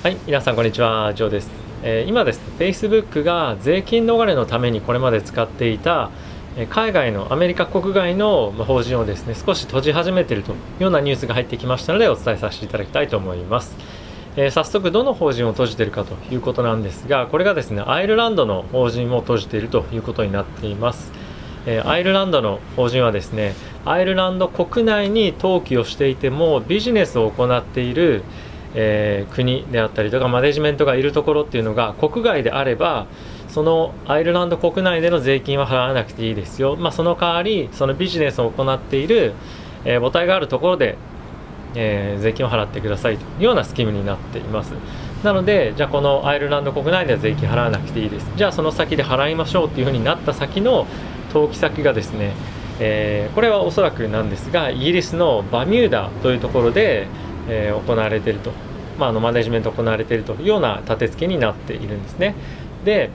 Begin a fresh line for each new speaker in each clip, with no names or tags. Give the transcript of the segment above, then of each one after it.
はい、皆さんこんにちは、ジョーです。えー今ですね、Facebook が税金逃れのためにこれまで使っていた海外のアメリカ国外の法人をですね、少し閉じ始めているというようなニュースが入ってきましたのでお伝えさせていただきたいと思います。えー早速どの法人を閉じているかということなんですが、これがですね、アイルランドの法人を閉じているということになっています。えアイルランドの法人はですね、アイルランド国内に登記をしていてもビジネスを行っているえー国であったりとかマネジメントがいるところっていうのが国外であればそのアイルランド国内での税金は払わなくていいですよ、まあ、その代わりそのビジネスを行っている、えー母体があるところで、えー税金を払ってくださいというようなスキームになっています。なのでじゃあこのアイルランド国内では税金払わなくていいです。じゃあその先で払いましょうっていうふうになった先の登記先がですね、えーこれはおそらくなんですがイギリスのバミューダというところで、えー行われていると、まあ、あのマネジメント行われているというような立て付けになっているんですね。で、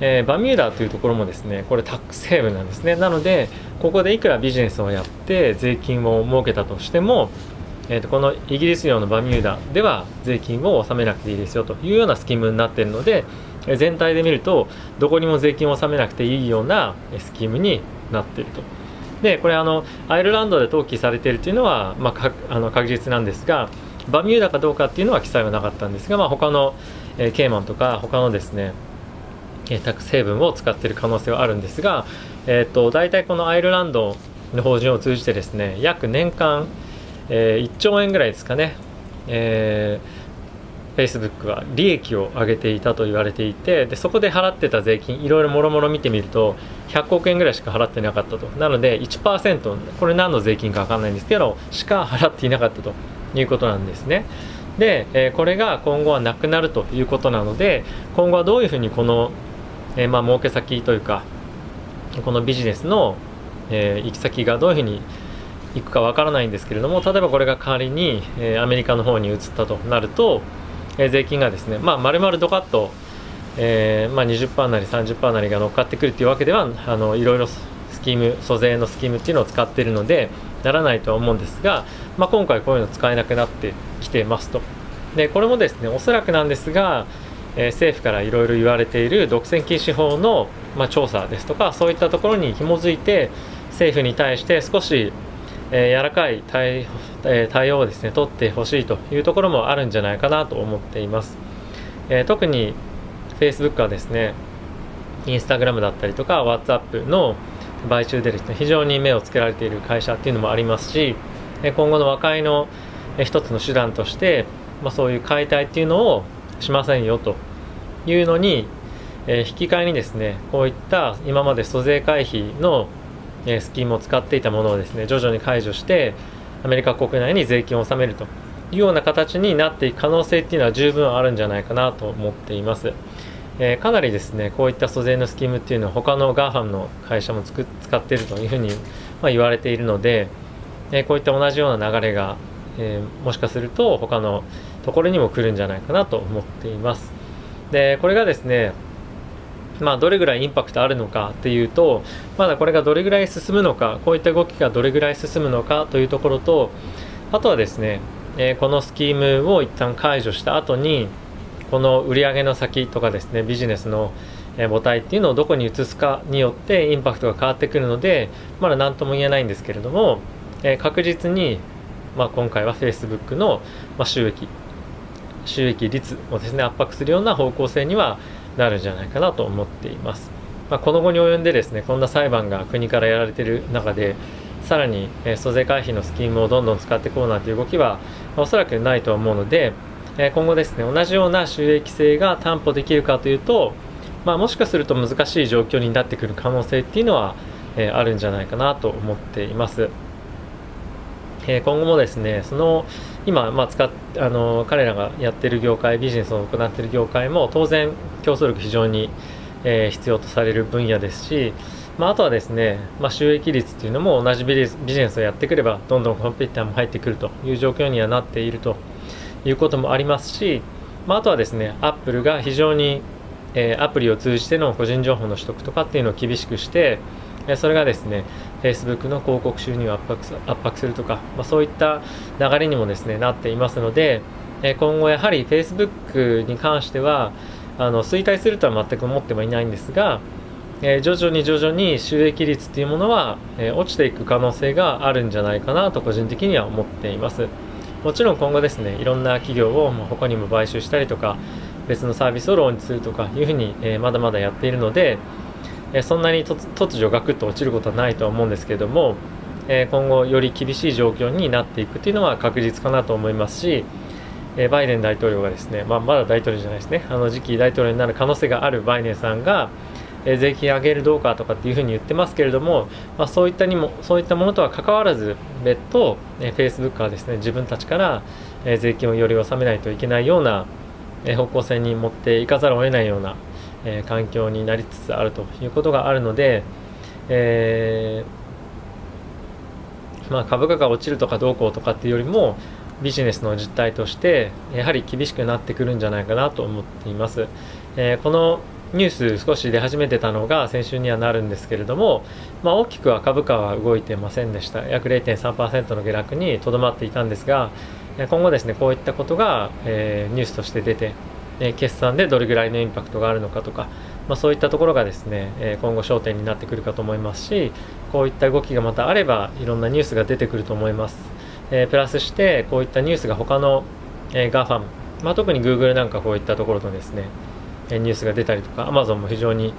えーバミューダというところもですねこれタックスヘイブなんですね。なのでここでいくらビジネスをやって税金を設けたとしてもえー、とこのイギリス領のバミューダでは税金を納めなくていいですよというようなスキームになっているのでえ全体で見るとどこにも税金を納めなくていいようなえスキームになっていると。でこれあのアイルランドで登記されているというのは、まあ、あの確実なんですがバミューダかどうかっていうのは記載はなかったんですが、まあ、他の、えーケイマンとか他のですねえータク成分を使っている可能性はあるんですが、えー、と大体このアイルランドの法人を通じてですね約年間、えー1兆円ぐらいですかね、えー Facebook は利益を上げていたと言われていてでそこで払ってた税金いろいろもろもろ見てみると100億円ぐらいしか払ってなかったと。なので1%これ何の税金か分かんないんですけどしか払っていなかったと。いうことなんですね。で、えーこれが今後はなくなるということなので今後はどういうふうにこの、えーまあ儲け先というかこのビジネスの、えー行き先がどういうふうに行くかわからないんですけれども例えばこれが代わりに、えーアメリカの方に移ったとなると、え税金がですねまあ丸々ドカッと、えーまあ、20%なり30%なりが乗っかってくるっていうわけではあのいろいろスキーム租税のスキームっていうのを使ってるのでならないとは思うんですが、まあ、今回こういうの使えなくなってきてますと。でこれもですねおそらくなんですが、えー政府からいろいろ言われている独占禁止法の、ま、調査ですとかそういったところに紐づいて政府に対して少し、えー柔らかい対,、えー対応をですね取ってほしいというところもあるんじゃないかなと思っています、えー特に Facebook はですね Instagram だったりとか WhatsApp の買収でですね非常に目をつけられている会社っていうのもありますし今後の和解の一つの手段として、まあ、そういう解体っていうのをしませんよというのに、えー引き換えにですねこういった今まで租税回避の、えスキームを使っていたものをですね徐々に解除してアメリカ国内に税金を納めるというような形になっていく可能性っていうのは十分あるんじゃないかなと思っています。えーかなりですねこういった租税のスキームっていうのは他の GAFAM の会社もつく使っているというふうに、まあ、言われているので、えーこういった同じような流れが、えーもしかすると他のところにも来るんじゃないかなと思っていますでこれがですねまあどれぐらいインパクトあるのかっていうとまだこれがどれぐらい進むのかこういった動きがどれぐらい進むのかというところとあとはですね、えーこのスキームを一旦解除した後にこの売上の先とかですねビジネスの母体っていうのをどこに移すかによってインパクトが変わってくるのでまだ何とも言えないんですけれども、えー確実に、まあ、今回は Facebook の、まあ、収益収益率をですね圧迫するような方向性にはなるんじゃないかなと思っています、まあ、この後に及んでですねこんな裁判が国からやられている中でさらに、え租税回避のスキームをどんどん使っていこうなんていう動きは、まおそらくないとは思うので、え今後ですね同じような収益性が担保できるかというと、まあ、もしかすると難しい状況になってくる可能性っていうのは、えあるんじゃないかなと思っています。え今後もですねその今、まあ、使っあの彼らがやってる業界ビジネスを行っている業界も当然競争力非常に、えー必要とされる分野ですし、まあ、あとはですね、まあ、収益率っていうのも同じビジネスをやってくればどんどんコンペティターも入ってくるという状況にはなっているということもありますし、まあ、あとはですねアップルが非常に、えーアプリを通じての個人情報の取得とかっていうのを厳しくして、それがですね Facebook の広告収入を圧迫圧迫するとか、まあ、そういった流れにもですねなっていますので、え今後やはり Facebook に関してはあの衰退するとは全く思ってもいないんですが、え徐々に徐々に収益率っていうものは、え落ちていく可能性があるんじゃないかなと個人的には思っています。もちろん今後ですねいろんな企業を他にも買収したりとか別のサービスをローンチするとかいうふうに、えまだまだやっているので、えそんなに突如ガクッと落ちることはないとは思うんですけれども、え今後より厳しい状況になっていくというのは確実かなと思いますしえバイデン大統領がですね、まあ、まだ大統領じゃないですね、あの次期大統領になる可能性があるバイデンさんが、え税金上げるどうかとかっていうふうに言ってますけれども、まあ、そういったにもそういったものとは関わらず、別途、えー、Facebook はですね自分たちから、え税金をより納めないといけないような、え方向性に持っていかざるを得ないような、え環境になりつつあるということがあるので、えー、まあ、株価が落ちるとかどうこうとかっていうよりも、ビジネスの実態としてやはり厳しくなってくるんじゃないかなと思っています、えー、このニュース少し出始めてたのが先週にはなるんですけれども、まあ、大きくは株価は動いてませんでした。約0.3%の下落にとどまっていたんですが今後ですねこういったことが、えー、ニュースとして出て、え、決算でどれぐらいのインパクトがあるのかとか、まあ、そういったところがですね、え今後焦点になってくるかと思いますしこういった動きがまたあればいろんなニュースが出てくると思いますえ、プラスしてこういったニュースが他の、え、GAFAM、まあ、特に Google なんかこういったところとですねニュースが出たりとか Amazon も非常に、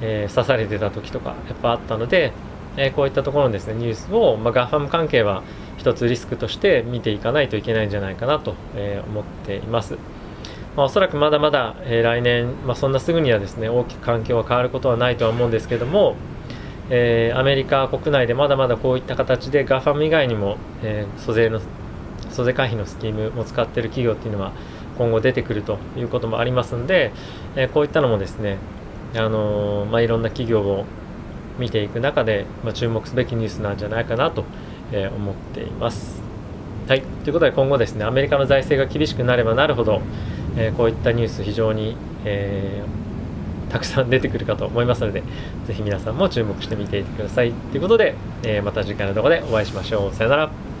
え、刺されてた時とかやっぱあったので、え、こういったところのですねニュースを、まあ、GAFAM 関係は一つリスクとして見ていかないといけないんじゃないかなと、え、思っています。まあ、おそらくまだまだ、えー、来年、まあ、そんなすぐにはですね大きく環境は変わることはないとは思うんですけども、えー、アメリカ国内でまだまだこういった形で GAFAM 以外にも、えー、租税の租税回避のスキームも使っている企業っていうのは今後出てくるということもありますので、えー、こういったのもですね、あのまあ、いろんな企業を見ていく中で、まあ、注目すべきニュースなんじゃないかなと、え思っています。はい、ということで今後ですねアメリカの財政が厳しくなればなるほど、えこういったニュース非常に、えーたくさん出てくるかと思いますので、ぜひ皆さんも注目してみていてください。ということで、え、また次回の動画でお会いしましょう。さよなら。